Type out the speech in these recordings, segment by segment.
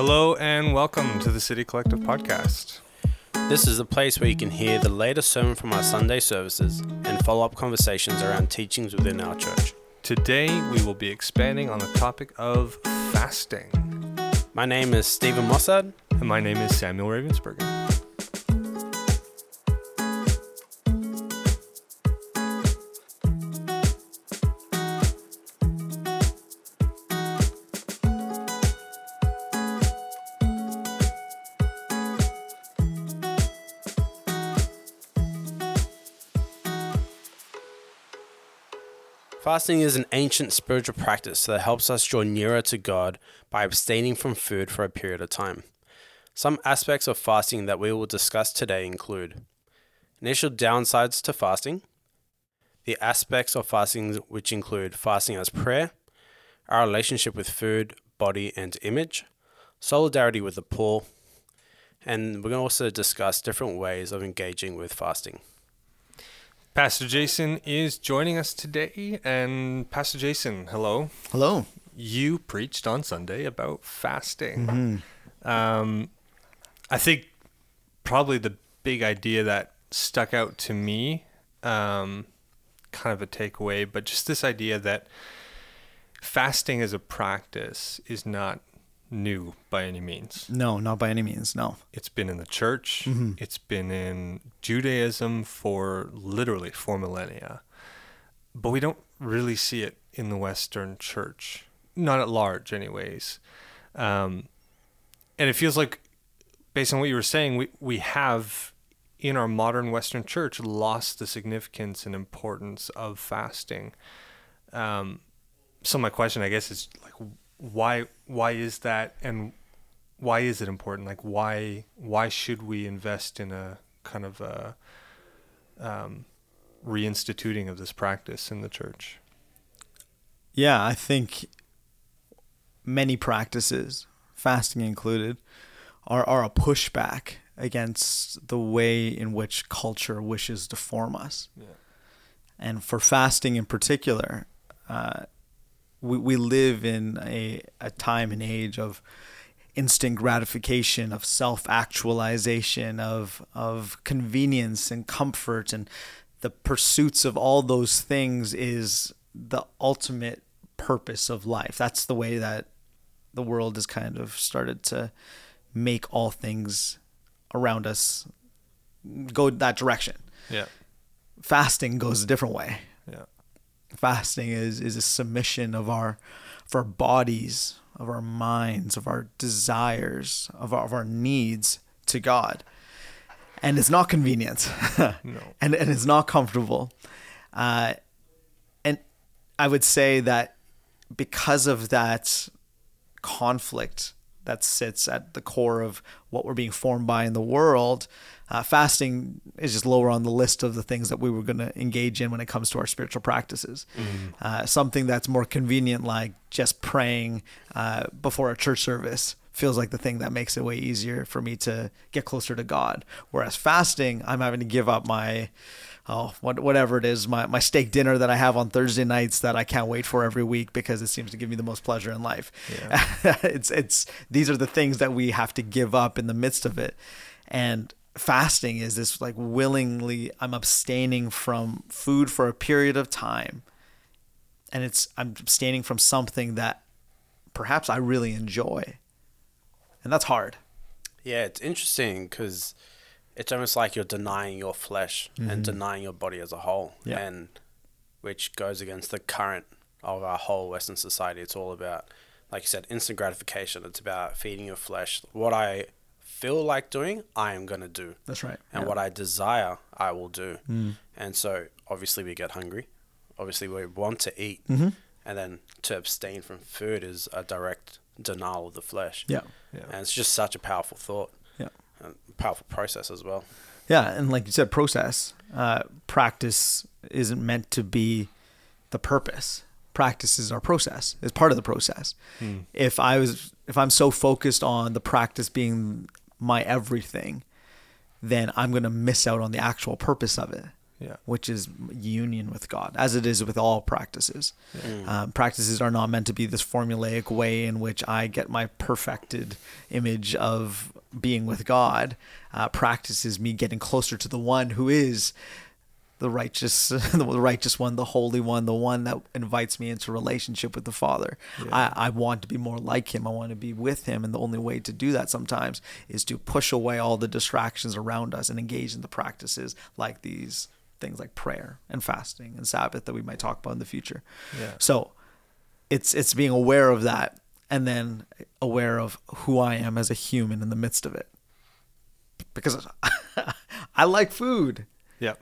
Hello and welcome to the City Collective podcast. This is a place where you can hear the latest sermon from our Sunday services and follow up conversations around teachings within our church. Today we will be expanding on the topic of fasting. My name is Stephen Mossad. And my name is Samuel Ravensbergen. Fasting is an ancient spiritual practice that helps us draw nearer to God by abstaining from food for a period of time. Some aspects of fasting that we will discuss today include initial downsides to fasting, the aspects of fasting which include fasting as prayer, our relationship with food, body, and image, solidarity with the poor, and we're going to also discuss different ways of engaging with fasting. Pastor Jason is joining us today. And Pastor Jason, hello. Hello. You preached on Sunday about fasting. Hmm. Um, I think probably the big idea that stuck out to me, um, kind of a takeaway, but just this idea that fasting as a practice is not new by any means. No, not by any means. No. It's been in the church. It's been in Judaism for literally four millennia. But we don't really see it in the Western church, not at large, anyways. Um, and it feels like, based on what you were saying, we, we have in our modern Western church lost the significance and importance of fasting. Um, so my question, I guess, is like, why why is that, and why is it important? Like, why why should we invest in a kind of a um, reinstituting of this practice in the church? Yeah, I think many practices, fasting included, are, are a pushback against the way in which culture wishes to form us. Yeah. And for fasting in particular, uh, we, we live in a, a time and age of instant gratification, of self actualization, of, of convenience and comfort. And the pursuits of all those things is the ultimate purpose of life. That's the way that the world has kind of started to make all things around us go that direction. Yeah. Fasting goes a different way Yeah. Fasting is is a submission of our of our bodies of our minds of our desires of our, of our needs to god. And it's not convenient. No. and, and it's not comfortable. Uh, and i would say that because of that conflict that sits at the core of what we're being formed by in the world. Uh, fasting is just lower on the list of the things that we were going to engage in when it comes to our spiritual practices. Uh, something that's more convenient, like just praying uh, before a church service, feels like the thing that makes it way easier for me to get closer to God. Whereas fasting, I'm having to give up my oh, what, whatever it is, my, my steak dinner that I have on Thursday nights that I can't wait for every week because it seems to give me the most pleasure in life. it's, it's, these are the things that we have to give up in the midst of it. And fasting is this like willingly, I'm abstaining from food for a period of time. And it's, I'm abstaining from something that perhaps I really enjoy. And that's hard. Yeah, it's interesting because it's almost like you're denying your flesh Mm-hmm. and denying your body as a whole, Yeah. and which goes against the current of our whole Western society. It's all about, like you said, instant gratification. It's about feeding your flesh. What I feel like doing, I am going to do. That's right. And Yeah. what I desire, I will do. Mm. And so obviously we get hungry. Obviously we want to eat. Mhm. And then to abstain from food is a direct denial of the flesh. Yeah. Yeah. And it's just such a powerful thought. Powerful process as well. Yeah, and like you said, process. Uh, practice isn't meant to be the purpose. Practice is our process. It's part of the process. If I was, if I'm so focused on the practice being my everything, then I'm gonna miss out on the actual purpose of it. Yeah. which is union with God, as it is with all practices. Um, practices are not meant to be this formulaic way in which I get my perfected image of being with God. Uh, practice is me getting closer to the one who is the righteous, the righteous one, the holy one, the one that invites me into relationship with the Father. I, I want to be more like Him. I want to be with Him, and the only way to do that sometimes is to push away all the distractions around us and engage in the practices like these things like prayer and fasting and Sabbath that we might talk about in the future. Yeah. So it's it's being aware of that and then aware of who I am as a human in the midst of it. Because I like food Yeah.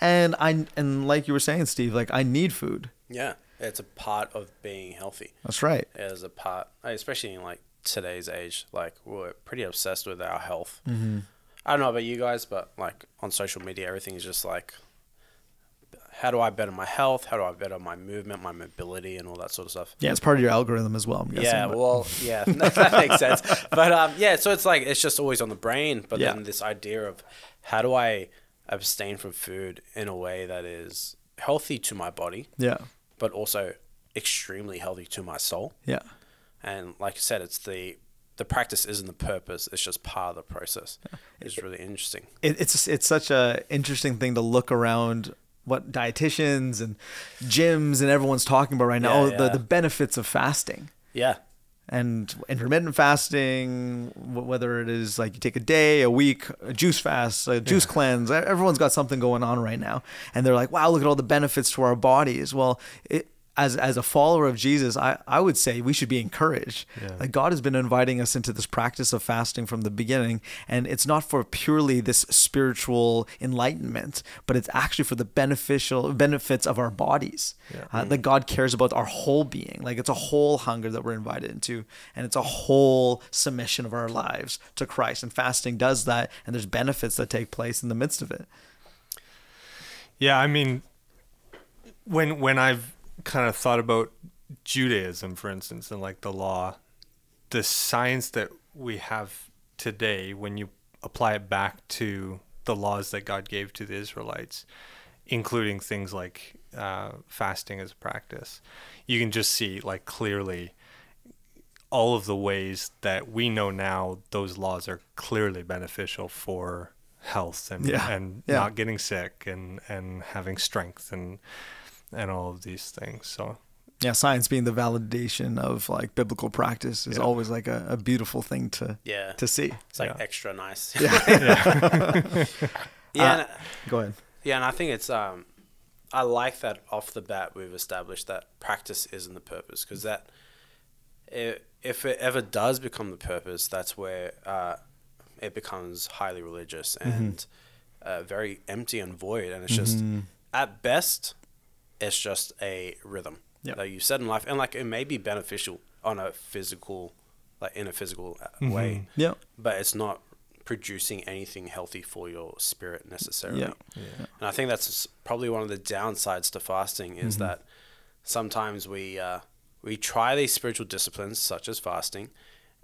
and I and like you were saying Steve, like I need food. Yeah, it's a part of being healthy. That's right. As a part, especially in like today's age. Like we're pretty obsessed with our health. Mm-hmm. I don't know about you guys, but like on social media, everything is just like, how do I better my health? How do I better my movement, my mobility, and all that sort of stuff. Yeah, it's part of your algorithm as well. I'm guessing, Yeah, but- well, yeah, that makes sense. But um, yeah, so it's like it's just always on the brain. But Yeah. then this idea of how do I abstain from food in a way that is healthy to my body, yeah, but also extremely healthy to my soul. yeah, And like I said, it's the the practice isn't the purpose; it's just part of the process. It's really interesting. it, it's it's such a interesting thing to look around what dietitians and gyms and everyone's talking about right now. Yeah, oh, the yeah. the benefits of fasting. Yeah, and intermittent fasting, whether it is like you take a day, a week, a juice fast, a juice cleanse, e- everyone's got something going on right now. And they're like, wow, look at all the benefits to our bodies. Well, it, as, as a follower of Jesus, I, I would say we should be encouraged. Yeah. Like God has been inviting us into this practice of fasting from the beginning. And it's not for purely this spiritual enlightenment, but it's actually for the beneficial benefits of our bodies. Yeah. Uh, that God cares about our whole being. Like it's a whole hunger that we're invited into, and it's a whole submission of our lives to Christ. And fasting does that, and there's benefits that take place in the midst of it. Yeah, I mean, when when I've kind of thought about Judaism, for instance, and like the law, the science that we have today, when you apply it back to the laws that God gave to the Israelites, including things like uh, fasting as a practice, you can just see like clearly all of the ways that we know now those laws are clearly beneficial for health and Yeah. and Yeah. not getting sick and and having strength and and all of these things so Yeah, science being the validation of like biblical practice is Yeah. always like a, a beautiful thing to yeah. to see. It's like Yeah. extra nice. Yeah. yeah, Uh, and, Go ahead. yeah, and I think it's um, I like that off the bat we've established that practice isn't the purpose because that i if it ever does become the purpose, that's where uh, it becomes highly religious and uh, very empty and void, and it's just at best, it's just a rhythm Yep. that you set in life, and like it may be beneficial on a physical, like in a physical uh, way, Yeah. but it's not producing anything healthy for your spirit necessarily. Yeah. yeah. And I think that's probably one of the downsides to fasting is Mm-hmm. that sometimes we uh, we try these spiritual disciplines such as fasting,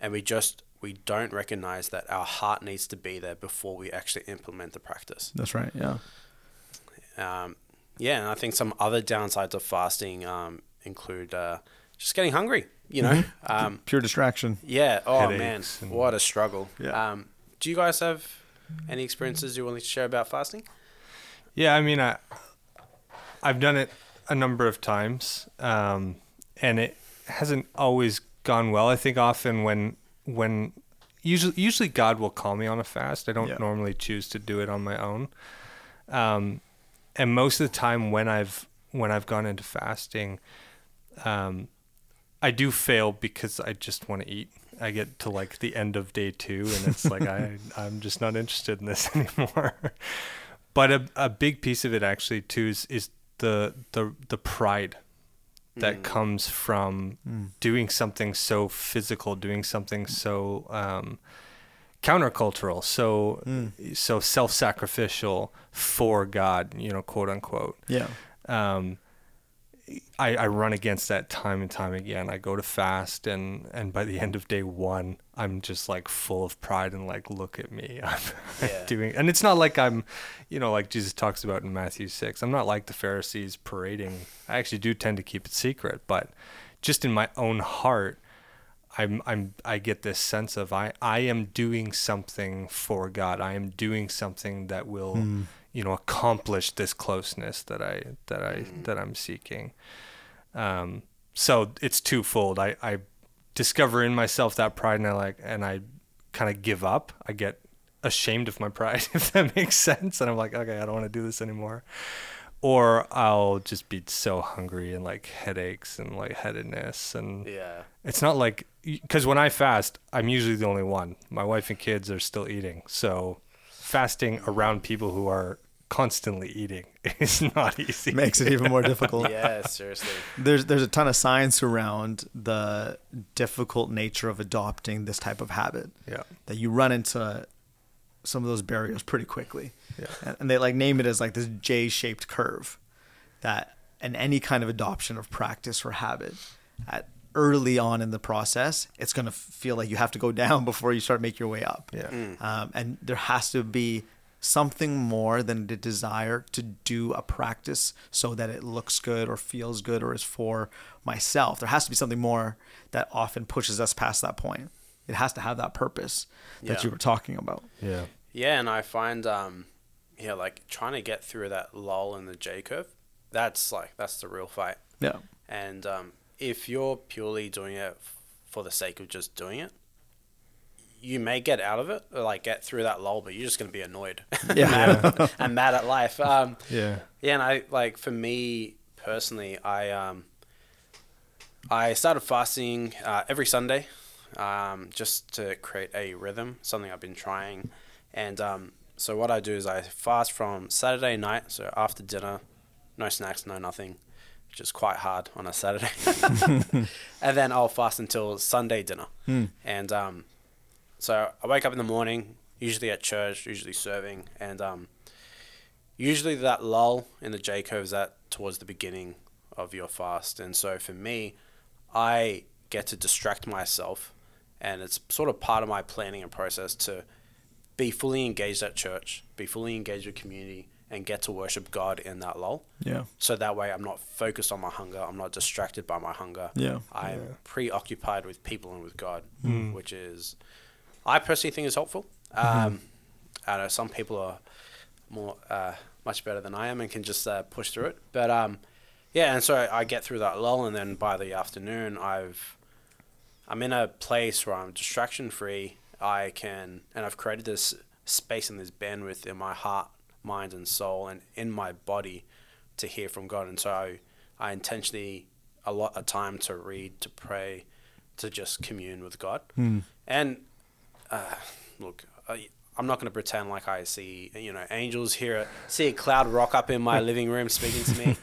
and we just we don't recognize that our heart needs to be there before we actually implement the practice. That's right. Yeah. Um, yeah, and I think some other downsides of fasting um, include uh, just getting hungry. You know, Mm-hmm. um, Pure distraction. yeah. Oh man, Headaches what a struggle. Yeah. Um, do you guys have any experiences you're willing to share about fasting? Yeah, I mean, I I've done it a number of times, um, and it hasn't always gone well. I think often when when usually usually God will call me on a fast. I don't Yeah. normally choose to do it on my own. Um, and most of the time when I've when I've gone into fasting, um, I do fail because I just want to eat. I get to like the end of day two, and it's like I I'm just not interested in this anymore. but a a big piece of it actually too is is the the the pride that comes from doing something so physical, doing something so um, countercultural, so so self-sacrificial for God, you know, quote unquote Yeah. um, I, I run against that time and time again. I go to fast, and and by the end of day one, I'm just like full of pride and like, look at me, I'm, Yeah. doing. And it's not like I'm, you know, like Jesus talks about in Matthew six. I'm not like the Pharisees parading. I actually do tend to keep it secret, but just in my own heart, I'm I'm I get this sense of I I am doing something for God. I am doing something that will you know accomplish this closeness that I that I that I'm seeking. Um, so it's twofold. I I discover in myself that pride, and I like and I kind of give up. I get ashamed of my pride, if that makes sense, and I'm like, okay, I don't want to do this anymore. Or I'll just be so hungry and like headaches and lightheadedness and Yeah. it's not like because when I fast, I'm usually the only one. My wife and kids are still eating, so fasting around people who are constantly eating is not easy. Makes it even more difficult. Yeah, seriously. There's there's a ton of science around the difficult nature of adopting this type of habit. Yeah. That you run into some of those barriers pretty quickly. Yeah. And, and they like name it as like this J-shaped curve that in any kind of adoption of practice or habit at early on in the process, it's going to feel like you have to go down before you start make your way up. Yeah. Um, and there has to be something more than the desire to do a practice so that it looks good or feels good or is for myself. There has to be something more that often pushes us past that point. It has to have that purpose that Yeah. you were talking about. Yeah. Yeah, and I find um yeah, like trying to get through that lull in the J curve, that's like that's the real fight. Yeah. And um, if you're purely doing it for the sake of just doing it, you may get out of it, or like get through that lull, but you're just gonna be annoyed, Yeah. mad at, and mad at life. Um, Yeah. yeah, and I like for me personally, I um, I started fasting uh, every Sunday, um, just to create a rhythm. Something I've been trying, and um, so what I do is I fast from Saturday night, so after dinner, no snacks, no nothing, which is quite hard on a Saturday, and then I'll fast until Sunday dinner, and um, so I wake up in the morning, usually at church, usually serving, and um, usually that lull in the J curve is at towards the beginning of your fast. And so for me, I get to distract myself, and it's sort of part of my planning and process to be fully engaged at church, be fully engaged with community, and get to worship God in that lull. Yeah. So that way, I'm not focused on my hunger. I'm not distracted by my hunger. Yeah. I'm preoccupied with people and with God, which is, I personally think is helpful. Um, I know some people are more, uh, much better than I am and can just uh, push through it. But um, yeah, and so I, I get through that lull, and then by the afternoon, I've, I'm in a place where I'm distraction free. I can, and I've created this space and this bandwidth in my heart, mind, and soul, and in my body to hear from God. And so I, I intentionally allot of time to read, to pray, to just commune with God. And uh, look, I, I'm not going to pretend like I see, you know, angels here, see a cloud rock up in my living room speaking to me.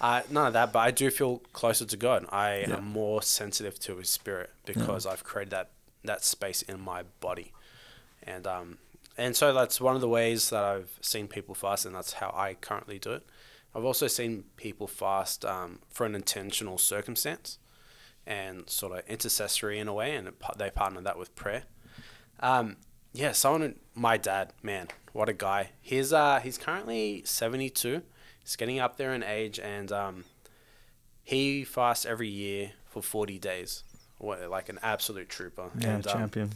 Uh, none of that, but I do feel closer to God. I Yeah. am more sensitive to His Spirit because I've created that that space in my body, and um, and so that's one of the ways that I've seen people fast, and that's how I currently do it. I've also seen people fast um, for an intentional circumstance, and sort of intercessory in a way, and they partner that with prayer. Um, yeah, someone, my dad, man, what a guy. He's uh, he's currently seventy two. He's getting up there in age, and um, he fasts every year for forty days. What, like an absolute trooper. Yeah. and, um, champion.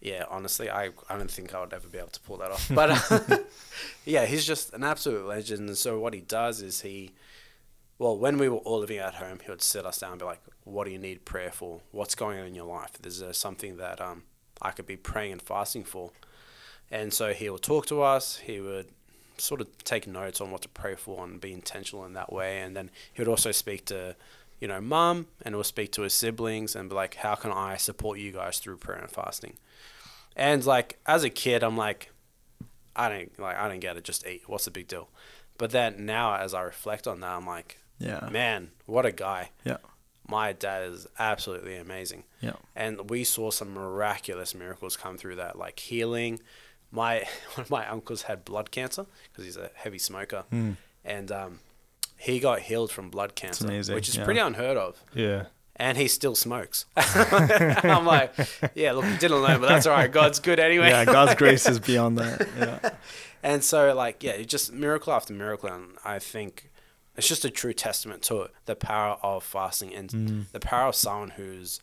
yeah, honestly, I, I don't think I would ever be able to pull that off. But uh, yeah, he's just an absolute legend. And so what he does is he, well, when we were all living at home, he would sit us down and be like, "What do you need prayer for? What's going on in your life? Is there something that um I could be praying and fasting for?" And so he would talk to us. He would sort of take notes on what to pray for and be intentional in that way. And then he would also speak to, you know, mum, and he'll speak to his siblings and be like, "How can I support you guys through prayer and fasting?" And like as a kid, I'm like, I don't like I don't get it. Just eat. What's the big deal? But then now, as I reflect on that, I'm like, Yeah. man, what a guy. Yeah. My dad is absolutely amazing. Yeah. And we saw some miraculous miracles come through that, like healing. My one of my uncles had blood cancer because he's a heavy smoker, and um, he got healed from blood cancer, amazing, which is yeah. pretty unheard of. Yeah. And he still smokes. I'm like, yeah, look, you didn't learn, but that's all right. God's good anyway. Yeah, God's grace is beyond that. Yeah. And so, like, yeah, it's just miracle after miracle. And I think it's just a true testament to it the power of fasting and Mm. the power of someone who's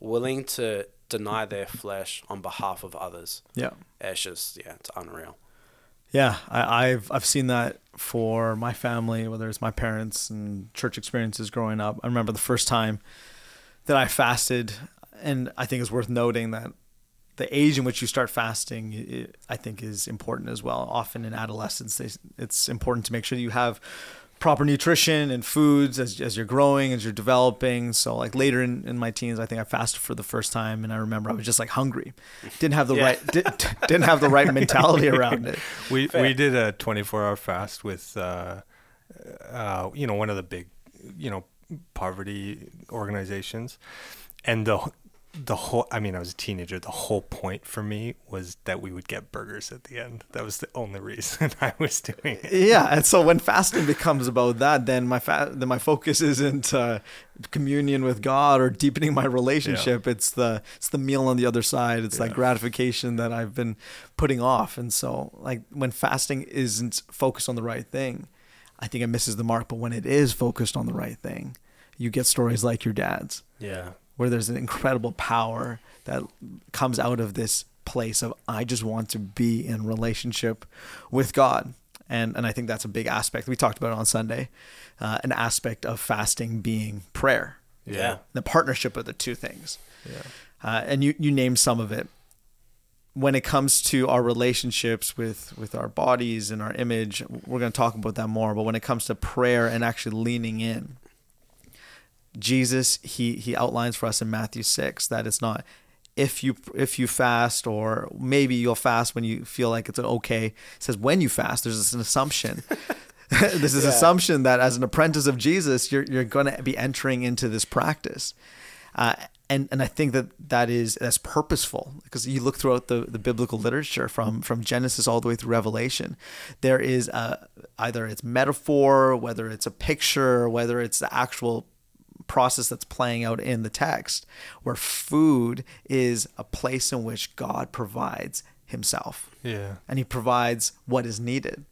willing to deny their flesh on behalf of others. Yeah. It's just, yeah, it's unreal. Yeah, I, I've I've seen that for my family, whether it's my parents and church experiences growing up. I remember the first time that I fasted, and I think it's worth noting that the age in which you start fasting, it, I think, is important as well. Often in adolescence, it's important to make sure that you have proper nutrition and foods as, as you're growing, as you're developing. So, like later in, in my teens, I think I fasted for the first time, and I remember I was just like hungry, didn't have the Yeah. right did, didn't have the right mentality around it. We Fair. we did a 24 hour fast with uh, uh, you know one of the big you know poverty organizations, and the the whole I mean I was a teenager. The whole point for me was that we would get burgers at the end. That was the only reason I was doing it. yeah and so when fasting becomes about that then my fa- then my focus isn't uh, communion with god or deepening my relationship it's the it's the meal on the other side it's that gratification that i've been putting off and so like when fasting isn't focused on the right thing i think it misses the mark but when it is focused on the right thing you get stories like your dad's Yeah. Where there's an incredible power that comes out of this place of I just want to be in relationship with God. And, and I think that's a big aspect. We talked about it on Sunday, uh, an aspect of fasting being prayer, Yeah. the partnership of the two things. Yeah. Uh, and you, you named some of it. When it comes to our relationships with, with our bodies and our image, we're going to talk about that more. But when it comes to prayer and actually leaning in, Jesus he he outlines for us in Matthew 6 that it's not if you if you fast or maybe you'll fast when you feel like it's okay. It says when you fast there's this an assumption. this is Yeah. assumption that as an apprentice of Jesus you're you're going to be entering into this practice. Uh, and and I think that that is that's purposeful because you look throughout the, the biblical literature from from Genesis all the way through Revelation, there is a, either it's metaphor, whether it's a picture, whether it's the actual process that's playing out in the text, where food is a place in which God provides Himself, Yeah. and He provides what is needed.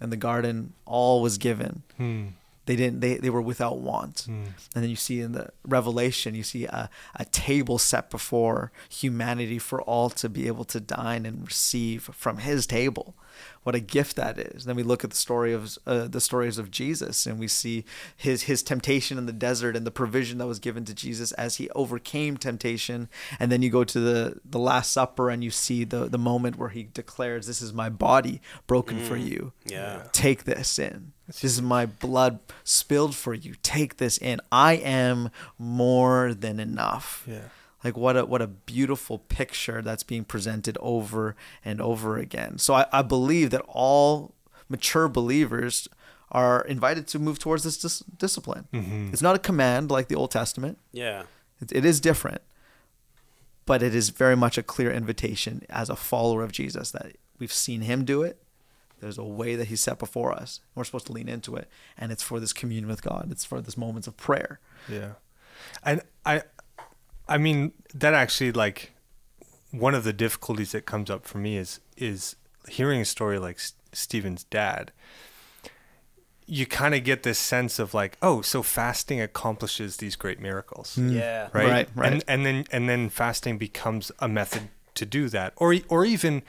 In the garden, all was given. Hmm. They didn't. They, they were without want. And then you see in the Revelation, you see a, a table set before humanity for all to be able to dine and receive from His table. What a gift that is. Then we look at the story of uh, the stories of Jesus, and we see his his temptation in the desert and the provision that was given to Jesus as he overcame temptation. And then you go to the the Last Supper, and you see the the moment where he declares, "This is my body broken for you." Yeah. take this in. This is my blood spilled for you. Take this in. I am more than enough. Yeah. Like what a what a beautiful picture that's being presented over and over again. So I, I believe that all mature believers are invited to move towards this dis- discipline. Mm-hmm. It's not a command like the Old Testament. Yeah. It, it is different, but it is very much a clear invitation as a follower of Jesus that we've seen him do it. There's a way that he set before us. And we're supposed to lean into it. And it's for this communion with God. It's for this moments of prayer. Yeah. And I I mean that actually like one of the difficulties that comes up for me is is hearing a story like S- Stephen's dad. You kind of get this sense of like, oh, so fasting accomplishes these great miracles. Mm. Yeah. Right? Right, right. And and then and then fasting becomes a method to do that. Or or even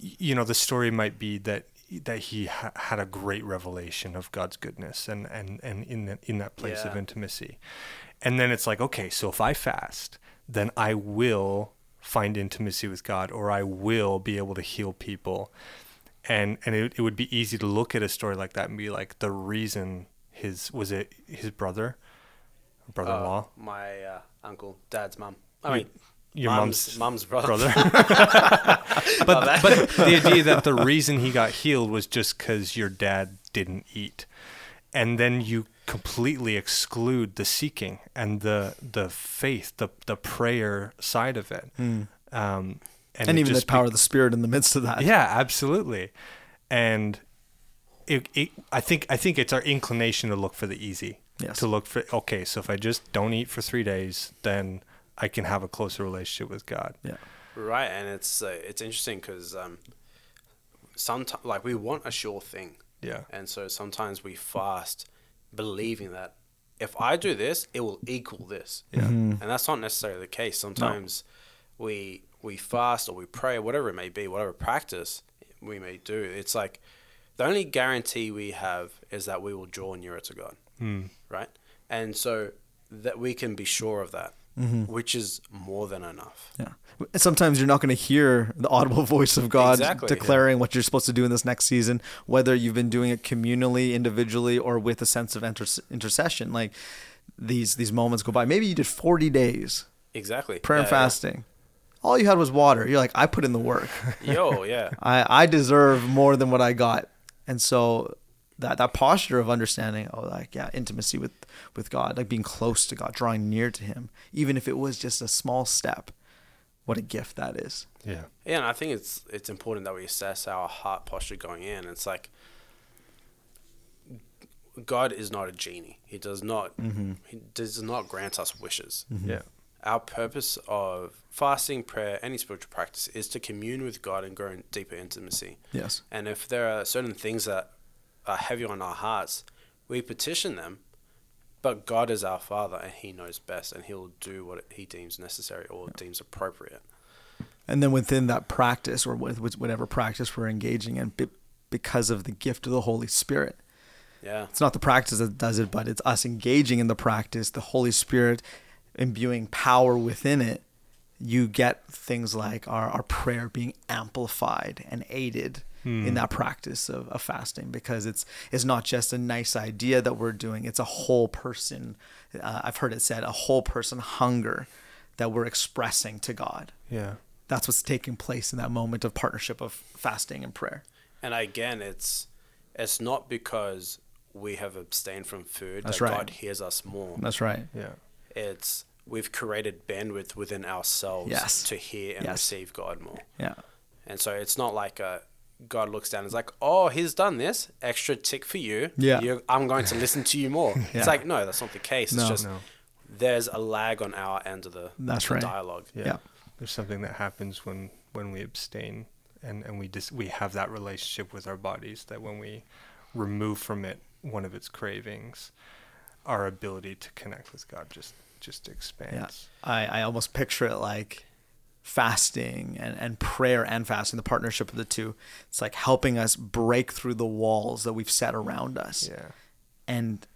you know, the story might be that that he ha- had a great revelation of God's goodness and and and in that in that place of intimacy. And then it's like, okay, so if I fast, then I will find intimacy with God or I will be able to heal people. And and it, it would be easy to look at a story like that and be like the reason his was it his brother brother-in-law Uh, my uh, uncle, dad's mum. I mean, your mum's, mom's mum's brother. brother. But but the idea that the reason he got healed was just because your dad didn't eat, and then you completely exclude the seeking and the the faith, the the prayer side of it, um, and, And, it even the power be- of the Spirit in the midst of that. yeah, absolutely, and it, it, I think I think it's our inclination to look for the easy. Yes. To look for okay, so if I just don't eat for three days, then I can have a closer relationship with God. Yeah. Right, and it's uh, it's interesting because um, sometimes like we want a sure thing, Yeah. and so sometimes we fast, believing that if I do this, it will equal this. Yeah. and that's not necessarily the case. Sometimes we we fast or we pray, or whatever it may be, whatever practice we may do. It's like the only guarantee we have is that we will draw nearer to God, Mm. right? And so that we can be sure of that, Mm-hmm. which is more than enough. Yeah. Sometimes you're not going to hear the audible voice of God Exactly. declaring what you're supposed to do in this next season, whether you've been doing it communally, individually, or with a sense of inter- intercession. Like these these moments go by. Maybe you did 40 days Exactly. prayer and Yeah, yeah. fasting. All you had was water. You're like, I put in the work. Yo, yeah. I, I deserve more than what I got. And so that that posture of understanding, oh, like yeah, intimacy with with God, like being close to God, drawing near to Him, even if it was just a small step. What a gift that is. Yeah. Yeah, and I think it's it's important that we assess our heart posture going in. It's like God is not a genie. He does not mm-hmm. he does not grant us wishes. Mm-hmm. Yeah. Our purpose of fasting, prayer, any spiritual practice is to commune with God and grow in deeper intimacy. Yes. And if there are certain things that are heavy on our hearts, we petition them. But God is our Father, and He knows best, and He'll do what He deems necessary or deems appropriate. And then within that practice, or with with whatever practice we're engaging in, because of the gift of the Holy Spirit, Yeah. it's not the practice that does it, but it's us engaging in the practice, the Holy Spirit imbuing power within it. You get things like our, our prayer being amplified and aided in that practice of, of fasting because it's it's not just a nice idea that we're doing it's a whole person uh, i've heard it said a whole person hunger that we're expressing to god Yeah. that's what's taking place in that moment of partnership of fasting and prayer And again, it's it's not because we have abstained from food That's that right. God hears us more. that's right Yeah. It's we've created bandwidth within ourselves Yes. to hear and Yes. receive God more. yeah And so it's not like a God looks down and is like, "Oh, he's done this extra tick for you. Yeah. you I'm going to listen to you more." Yeah. It's like, no, that's not the case. No. it's just No. there's a lag on our end of the, That's the right. dialogue. Yeah. Yeah. There's something that happens when when we abstain and and we just we have that relationship with our bodies that when we remove from it one of its cravings, our ability to connect with God just just expands. Yeah. expands. I, I almost picture it like fasting and, and prayer and fasting, the partnership of the two. It's like helping us break through the walls that we've set around us. Yeah. And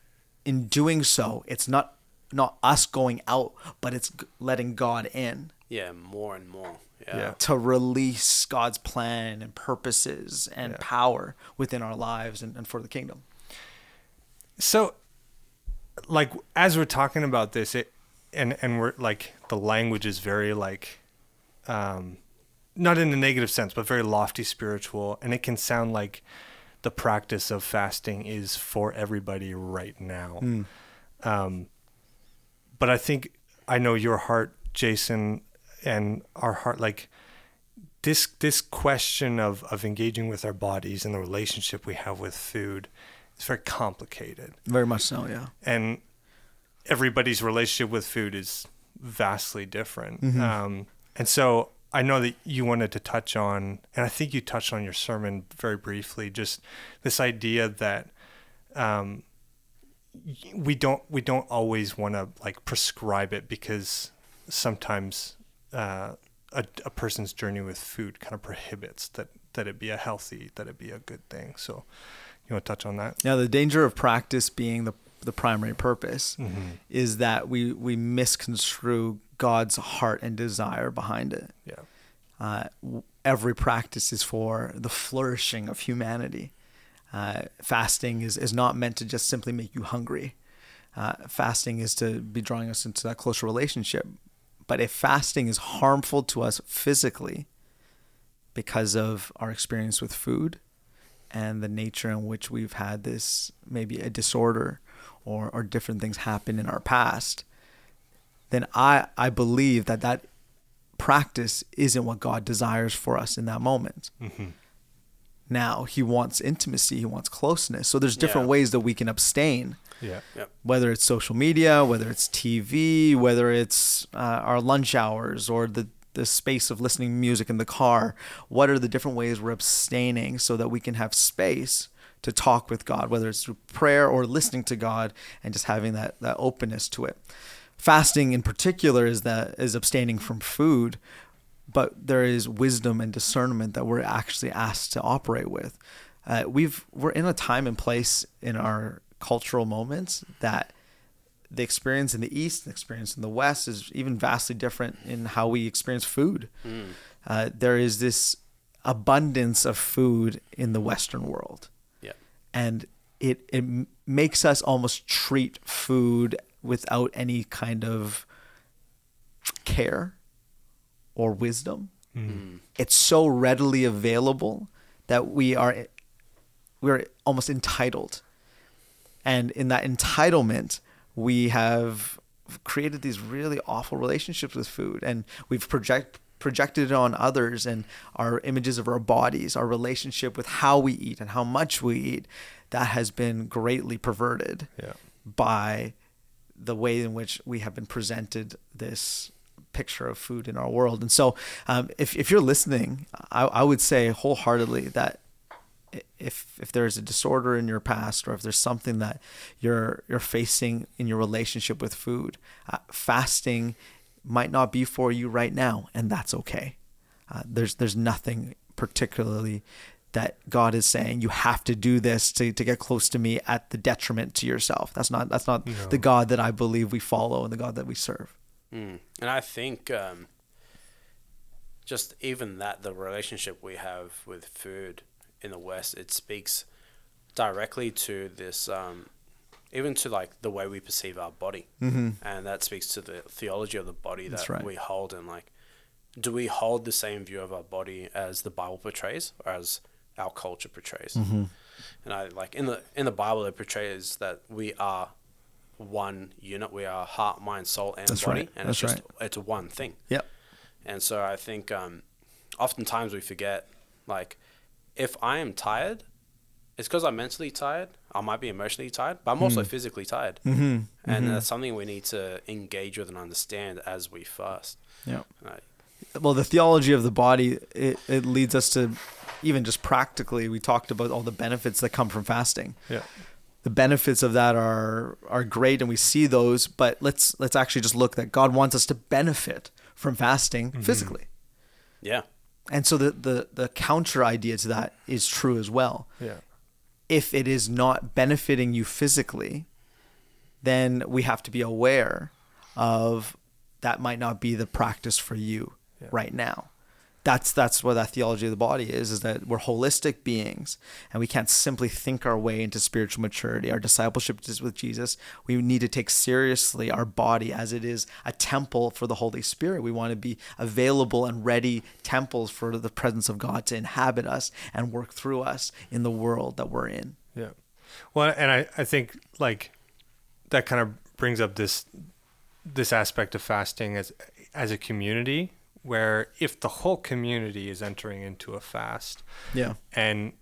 in doing so, it's not not us going out, but it's letting God in Yeah, more and more. Yeah. Yeah. to release God's plan and purposes and Yeah. power within our lives and, and for the kingdom. So, like as we're talking about this, it and and we're like the language is very like, um, not in a negative sense, but very lofty spiritual, and it can sound like the practice of fasting is for everybody right now. Um, but I think I know your heart, Jason, and our heart like this this question of of engaging with our bodies and the relationship we have with food is very complicated Very much so, yeah. and everybody's relationship with food is vastly different um, and so i know that you wanted to touch on and i think you touched on your sermon very briefly just this idea that um, we don't we don't always want to like prescribe it because sometimes uh, a, a person's journey with food kind of prohibits that that it be a healthy that it be a good thing so you want to touch on that Yeah, the danger of practice being the the primary purpose Mm-hmm. is that we we misconstrue God's heart and desire behind it. yeah Uh, every practice is for the flourishing of humanity. Uh, fasting is, is not meant to just simply make you hungry. Uh, fasting is to be drawing us into that closer relationship. But if fasting is harmful to us physically because of our experience with food and the nature in which we've had this maybe a disorder or, or different things happen in our past, then I, I believe that that practice isn't what God desires for us in that moment. mm-hmm. now. He wants intimacy, he wants closeness. So there's different Yeah. ways that we can abstain, Yeah. Yep. whether it's social media, whether it's TV, whether it's uh, our lunch hours or the the space of listening to music in the car. What are the different ways we're abstaining so that we can have space to talk with God, whether it's through prayer or listening to God and just having that that openness to it. Fasting in particular is that is abstaining from food, but there is wisdom and discernment that we're actually asked to operate with. Uh, we've we're in a time and place in our cultural moments that the experience in the east, and the experience in the west is even vastly different in how we experience food. Uh, there is this abundance of food in the Western world Yeah. and it it makes us almost treat food without any kind of care or wisdom. Mm. It's so readily available that we are we're almost entitled. And in that entitlement, we have created these really awful relationships with food and we've project projected it on others and our images of our bodies, our relationship with how we eat and how much we eat, that has been greatly perverted Yeah. by the way in which we have been presented this picture of food in our world. And so, um, if, if you're listening, I, I would say wholeheartedly that if if there's a disorder in your past or if there's something that you're you're facing in your relationship with food, uh, fasting might not be for you right now, and that's okay. Uh, there's there's nothing particularly that God is saying you have to do this to, to get close to me at the detriment to yourself. That's not that's not No. the God that I believe we follow and the God that we serve. Mm. And I think um, just even that, the relationship we have with food in the West, it speaks directly to this, um, even to like the way we perceive our body. Mm-hmm. And that speaks to the theology of the body that right. we hold. And like, do we hold the same view of our body as the Bible portrays or as our culture portrays? Mm-hmm. And I like in the in the Bible it portrays that we are one unit. We are heart, mind, soul, and That's body, right. and That's it's just right. it's one thing. Yep. And so I think um, oftentimes we forget, like, if I am tired, it's because I'm mentally tired. I might be emotionally tired, but I'm Hmm. also physically tired. Mm-hmm. And that's something we need to engage with and understand as we fast. Right. Well the theology of the body it, it leads us to even just practically we talked about all the benefits that come from fasting Yeah. the benefits of that are are great and we see those but let's let's actually just look that god wants us to benefit from fasting mm-hmm. physically Yeah. and so the, the the counter idea to that is true as well Yeah. if it is not benefiting you physically, then we have to be aware of that might not be the practice for you Yeah. right now. That's that's what that theology of the body is, is that we're holistic beings and we can't simply think our way into spiritual maturity. Our discipleship is with Jesus. We need to take seriously our body as it is a temple for the Holy Spirit. We want to be available and ready temples for the presence of God to inhabit us and work through us in the world that we're in. Yeah. Well, and I, I think like that kind of brings up this this aspect of fasting as as a community where if the whole community is entering into a fast Yeah. and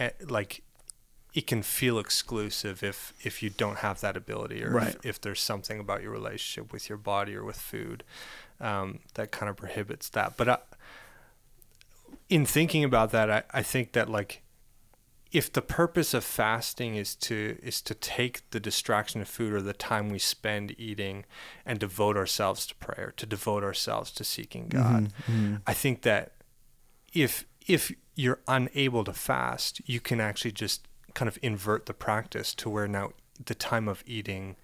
uh, like it can feel exclusive if if you don't have that ability or Right. if, if there's something about your relationship with your body or with food um, that kind of prohibits that but I, in thinking about that I, I think that like if the purpose of fasting is to is to take the distraction of food or the time we spend eating and devote ourselves to prayer to devote ourselves to seeking god i think that if if you're unable to fast you can actually just kind of invert the practice to where now the time of eating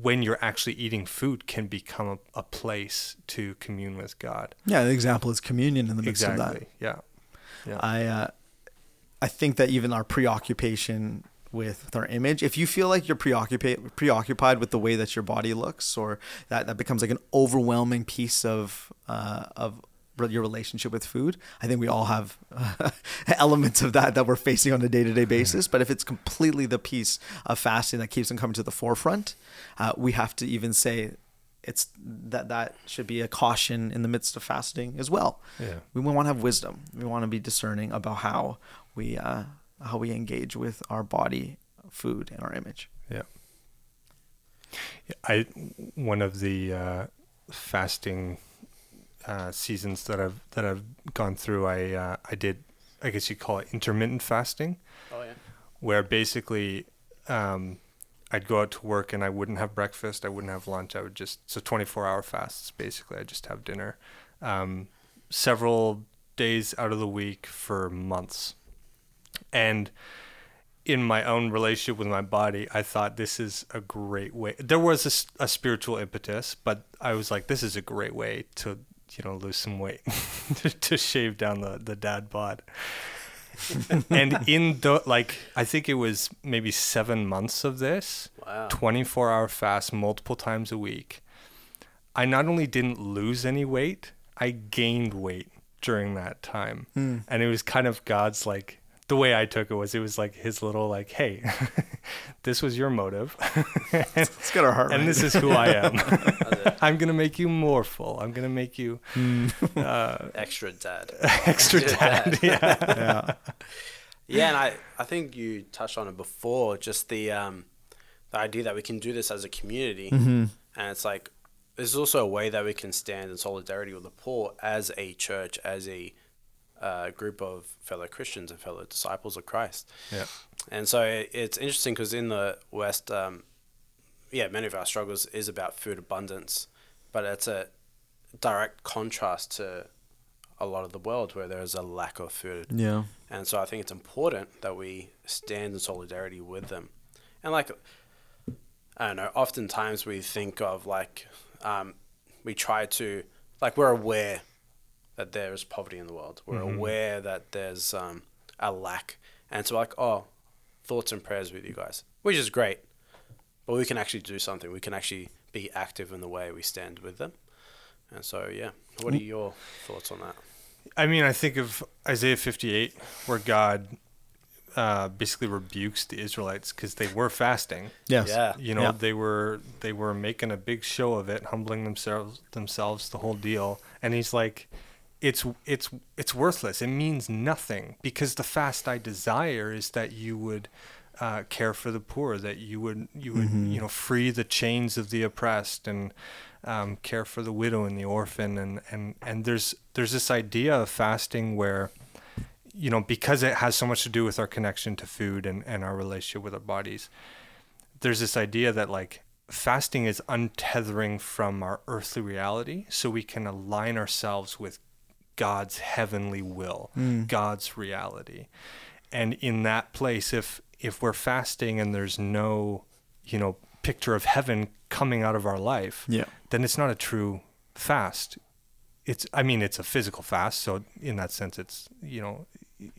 when you're actually eating food can become a, a place to commune with god. Yeah, the example is communion in the midst of that. yeah yeah. I uh, I think that even our preoccupation with, with our image, if you feel like you're preoccupied preoccupied with the way that your body looks, or that that becomes like an overwhelming piece of uh, of your relationship with food, I think we all have uh, elements of that that we're facing on a day to day basis. But if it's completely the piece of fasting that keeps them coming to the forefront, uh, we have to even say it's that that should be a caution in the midst of fasting as well. Yeah. We want to have wisdom. We want to be discerning about how we uh, how we engage with our body, food, and our image. Yeah. I one of the uh, fasting uh, seasons that I've that I've gone through. I uh, I did. I guess you call it intermittent fasting, Oh yeah. where basically um, I'd go out to work and I wouldn't have breakfast. I wouldn't have lunch. I would just so 24 hour fasts. Basically, I just have dinner. Um, several days out of the week for months, and in my own relationship with my body, I thought this is a great way. There was a spiritual impetus, but I was like, this is a great way to, you know, lose some weight, to shave down the, the dad bod. and in the, like, I think it was maybe seven months of this, Wow. 24 hour fast multiple times a week. I not only didn't lose any weight, I gained weight during that time. Hmm. And it was kind of God's like the way I took it was it was like his little like, hey, this was your motive. It's got our heart and right. this is who I am. I'm gonna make you more full. I'm gonna make you uh, Extra dad. extra Extra dad. Yeah. yeah. Yeah, and I, I think you touched on it before, just the um, the idea that we can do this as a community, and it's like there's also a way that we can stand in solidarity with the poor as a church, as a uh, group of fellow Christians and fellow disciples of Christ. Yeah. And so it, it's interesting because in the West, um, yeah, many of our struggles is about food abundance, but it's a direct contrast to a lot of the world where there is a lack of food. Yeah. And so I think it's important that we stand in solidarity with them. And like, I don't know, oftentimes we think of like, um, we try to, like, we're aware that there is poverty in the world. We're aware that there's um, a lack. And so, like, oh, thoughts and prayers with you guys, which is great. But we can actually do something. We can actually be active in the way we stand with them. And so, yeah, what are your thoughts on that? I mean, I think of Isaiah 58, where God uh, basically rebukes the Israelites because they were fasting. Yes. Yeah. You know, Yeah. they were they were making a big show of it, humbling themselves themselves, the whole deal. And he's like, it's it's it's worthless. It means nothing because the fast I desire is that you would. Uh, care for the poor, that you would you would you know free the chains of the oppressed, and um, care for the widow and the orphan, and and and there's there's this idea of fasting where you know, because it has so much to do with our connection to food and, and our relationship with our bodies, there's this idea that like fasting is untethering from our earthly reality so we can align ourselves with God's heavenly will, mm. God's reality. And in that place, if if we're fasting and there's no, you know, picture of heaven coming out of our life, Yeah. then it's not a true fast. It's I mean it's a physical fast, so in that sense it's you know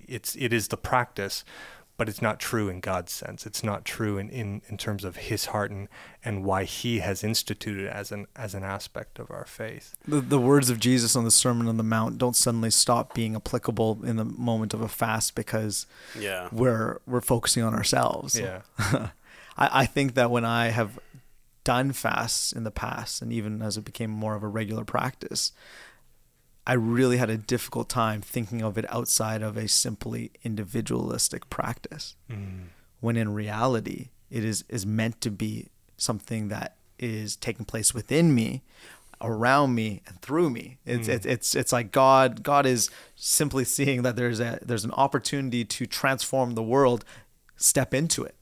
it's it is the practice, but it's not true in God's sense. It's not true in, in, in terms of his heart and, and why he has instituted it as an as an aspect of our faith. The, the words of Jesus on the Sermon on the Mount don't suddenly stop being applicable in the moment of a fast because Yeah. we're we're focusing on ourselves. Yeah. I, I think that when I have done fasts in the past, and even as it became more of a regular practice, I really had a difficult time thinking of it outside of a simply individualistic practice. Mm. When in reality, it is, is meant to be something that is taking place within me, around me, and through me. It's, mm. it's, it's, it's like God, God is simply seeing that there's a, there's an opportunity to transform the world, step into it.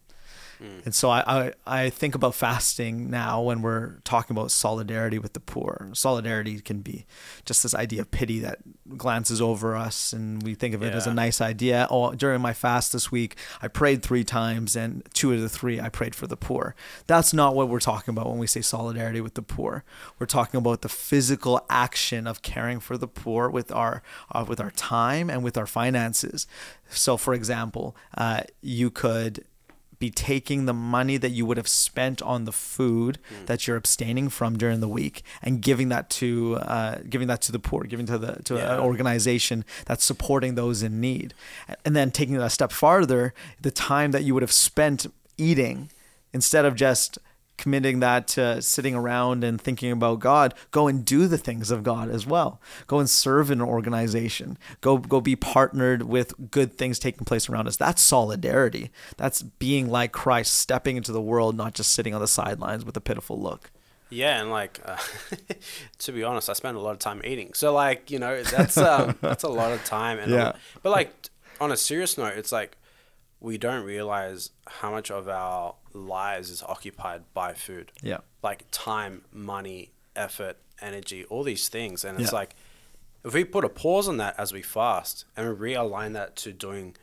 And so I, I, I think about fasting now when we're talking about solidarity with the poor. Solidarity can be just this idea of pity that glances over us and we think of it as a nice idea. Oh, during my fast this week, I prayed three times and two of the three I prayed for the poor. That's not what we're talking about when we say solidarity with the poor. We're talking about the physical action of caring for the poor with our uh, with our time and with our finances. So, for example, uh, you could be taking the money that you would have spent on the food that you're abstaining from during the week and giving that to uh, giving that to the poor, giving to the to Yeah. an organization that's supporting those in need, and then taking it a step farther, the time that you would have spent eating instead of just committing that to sitting around and thinking about God, go and do the things of God as well. Go and serve in an organization. Go go be partnered with good things taking place around us. That's solidarity. That's being like Christ, stepping into the world, not just sitting on the sidelines with a pitiful look. Yeah, and like uh, to be honest, I spend a lot of time eating. So like you know that's um, that's a lot of time. And Yeah. but like on a serious note, it's like we don't realize how much of our lives is occupied by food. Yeah. Like time, money, effort, energy, all these things, and it's Yeah. like if we put a pause on that as we fast and we realign that to doing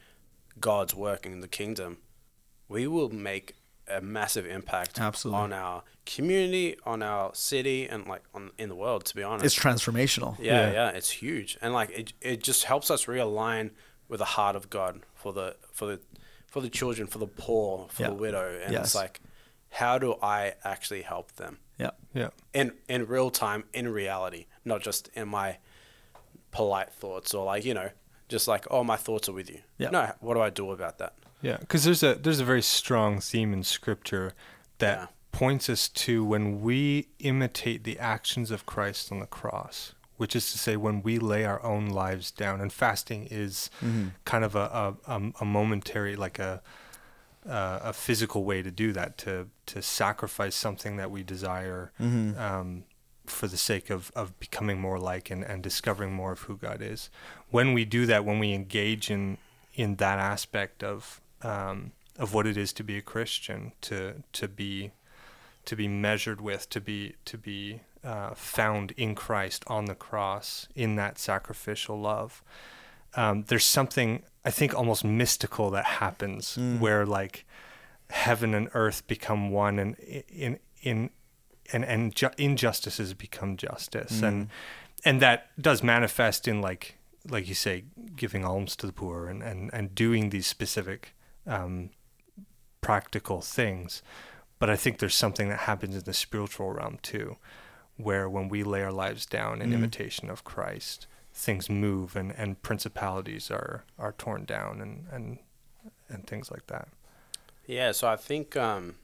God's work in the kingdom, we will make a massive impact Absolutely. on our community, on our city, and like on in the world. To be honest, It's transformational. yeah, yeah, it's huge, and like it, it just helps us realign with the heart of God for the for the for the children, for the poor, for Yeah. the widow, and Yes. it's like, how do I actually help them Yeah. Yeah. in in real time, in reality, not just in my polite thoughts or like you know, just like oh my thoughts are with you. Yeah. No, what do I do about that? Yeah, because there's a there's a very strong theme in Scripture that Yeah. points us to when we imitate the actions of Christ on the cross, which is to say, when we lay our own lives down. And fasting is kind of a a, a, momentary, like a uh, a physical way to do that, to to sacrifice something that we desire um, for the sake of, of becoming more like and, and discovering more of who God is. When we do that, when we engage in in that aspect of um, of what it is to be a Christian, to to be to be measured with, to be to be uh, found in Christ on the cross in that sacrificial love. Um, there's something I think almost mystical that happens where like heaven and earth become one, and in in and and ju- injustices become justice, and and that does manifest in like like you say, giving alms to the poor and and and doing these specific um, practical things. But I think there's something that happens in the spiritual realm too, where when we lay our lives down in imitation of Christ, things move and, and principalities are, are torn down and, and and things like that. Yeah, so I think um,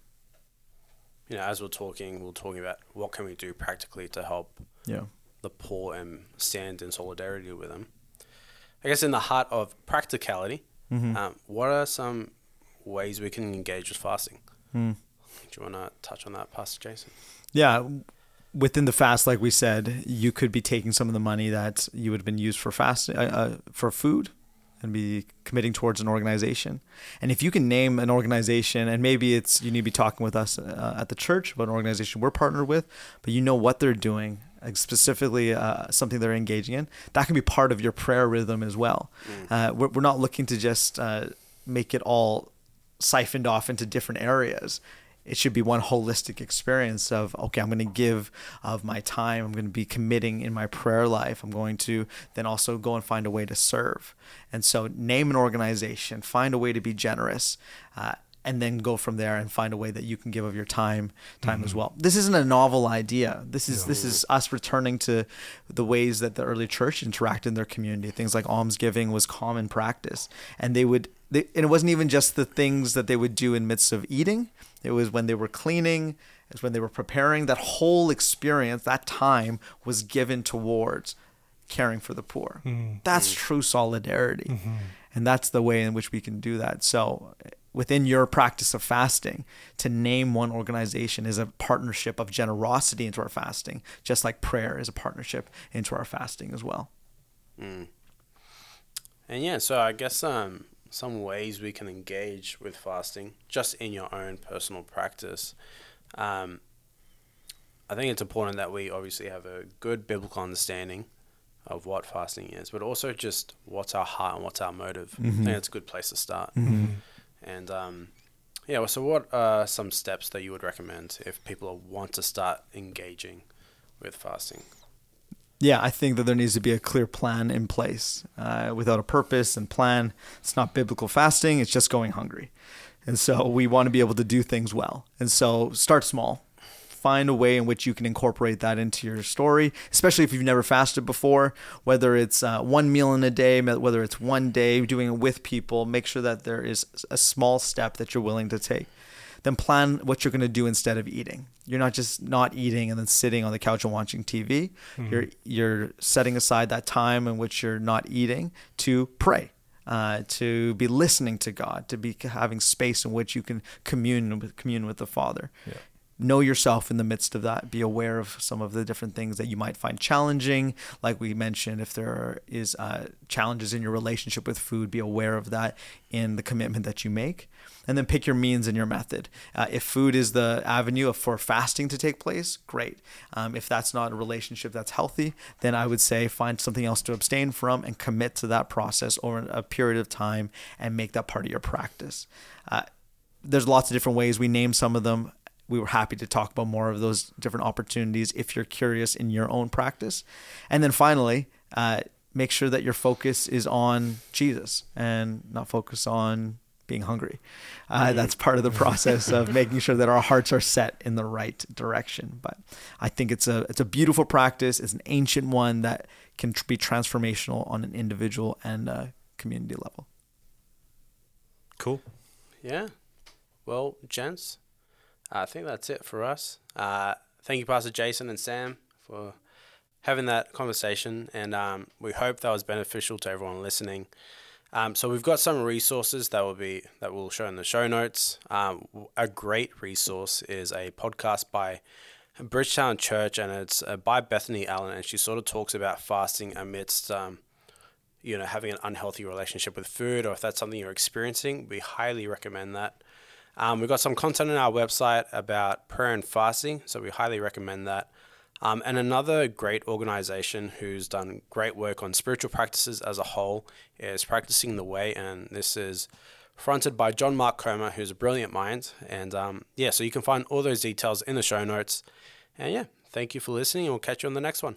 you know, as we're talking, we're talking about what can we do practically to help Yeah. the poor and stand in solidarity with them. I guess in the heart of practicality, um, what are some ways we can engage with fasting? Hmm. Do you want to touch on that, Pastor Jason? Yeah. Within the fast, like we said, you could be taking some of the money that you would have been used for fast uh, uh, for food and be committing towards an organization. And if you can name an organization, and maybe it's you need to be talking with us uh, at the church about an organization we're partnered with, but you know what they're doing, like specifically uh, something they're engaging in, that can be part of your prayer rhythm as well. Uh, we're, we're not looking to just uh, make it all siphoned off into different areas it should be one holistic experience of okay i'm going to give of my time i'm going to be committing in my prayer life i'm going to then also go and find a way to serve. And so name an organization find a way to be generous uh, and then go from there and find a way that you can give of your time time as well. This isn't a novel idea. This is this is us returning to the ways that the early church interacted in their community. Things like almsgiving was common practice. And they would they, and it wasn't even just the things that they would do in midst of eating it was when they were cleaning it's when they were preparing. That whole experience that time was given towards caring for the poor. Mm-hmm. That's true solidarity. Mm-hmm. And that's the way in which we can do that. So within your practice of fasting to name one organization is a partnership of generosity into our fasting just like prayer is a partnership into our fasting as well. Mm. And yeah, so I guess um, some ways we can engage with fasting just in your own personal practice. Um, I think it's important that we obviously have a good biblical understanding of what fasting is, but also just what's our heart and what's our motive. I think that's a good place to start. And um, yeah, so what are some steps that you would recommend if people want to start engaging with fasting? Yeah, I think that there needs to be a clear plan in place. Uh, without a purpose and plan, it's not biblical fasting, it's just going hungry. And so we want to be able to do things well. And so start small. Find a way in which you can incorporate that into your story, especially if you've never fasted before, whether it's uh, one meal in a day, whether it's one day, doing it with people. Make sure that there is a small step that you're willing to take. Then plan what you're going to do instead of eating. You're not just not eating and then sitting on the couch and watching TV. Mm-hmm. You're you're setting aside that time in which you're not eating to pray. Uh, to be listening to God, to be having space in which you can commune with commune with the Father. Yeah know yourself in the midst of that. Be aware of some of the different things that you might find challenging. Like we mentioned, if there is uh, challenges in your relationship with food, be aware of that in the commitment that you make. And then pick your means and your method. Uh, if food is the avenue for fasting to take place, great. Um, if that's not a relationship that's healthy, then I would say find something else to abstain from and commit to that process over a period of time and make that part of your practice. Uh, there's lots of different ways. We name some of them we were happy to talk about more of those different opportunities if you're curious in your own practice. And then finally, uh, make sure that your focus is on Jesus and not focus on being hungry. Uh, that's part of the process of making sure that our hearts are set in the right direction. But I think it's a it's a beautiful practice. It's an ancient one that can be transformational on an individual and a community level. Cool. Yeah. Well, gents, I think that's it for us. Uh, thank you, Pastor Jason and Sam, for having that conversation, and um, we hope that was beneficial to everyone listening. Um, so we've got some resources that will be that we'll show in the show notes. Um, a great resource is a podcast by Bridgetown Church, and it's uh, by Bethany Allen, and she sort of talks about fasting amidst, um, you know, having an unhealthy relationship with food, or if that's something you're experiencing. We highly recommend that. Um, we've got some content on our website about prayer and fasting, so we highly recommend that. Um, and another great organization who's done great work on spiritual practices as a whole is Practicing the Way, and this is fronted by John Mark Comer, who's a brilliant mind. And um, yeah, so you can find all those details in the show notes. And yeah, thank you for listening, and we'll catch you on the next one.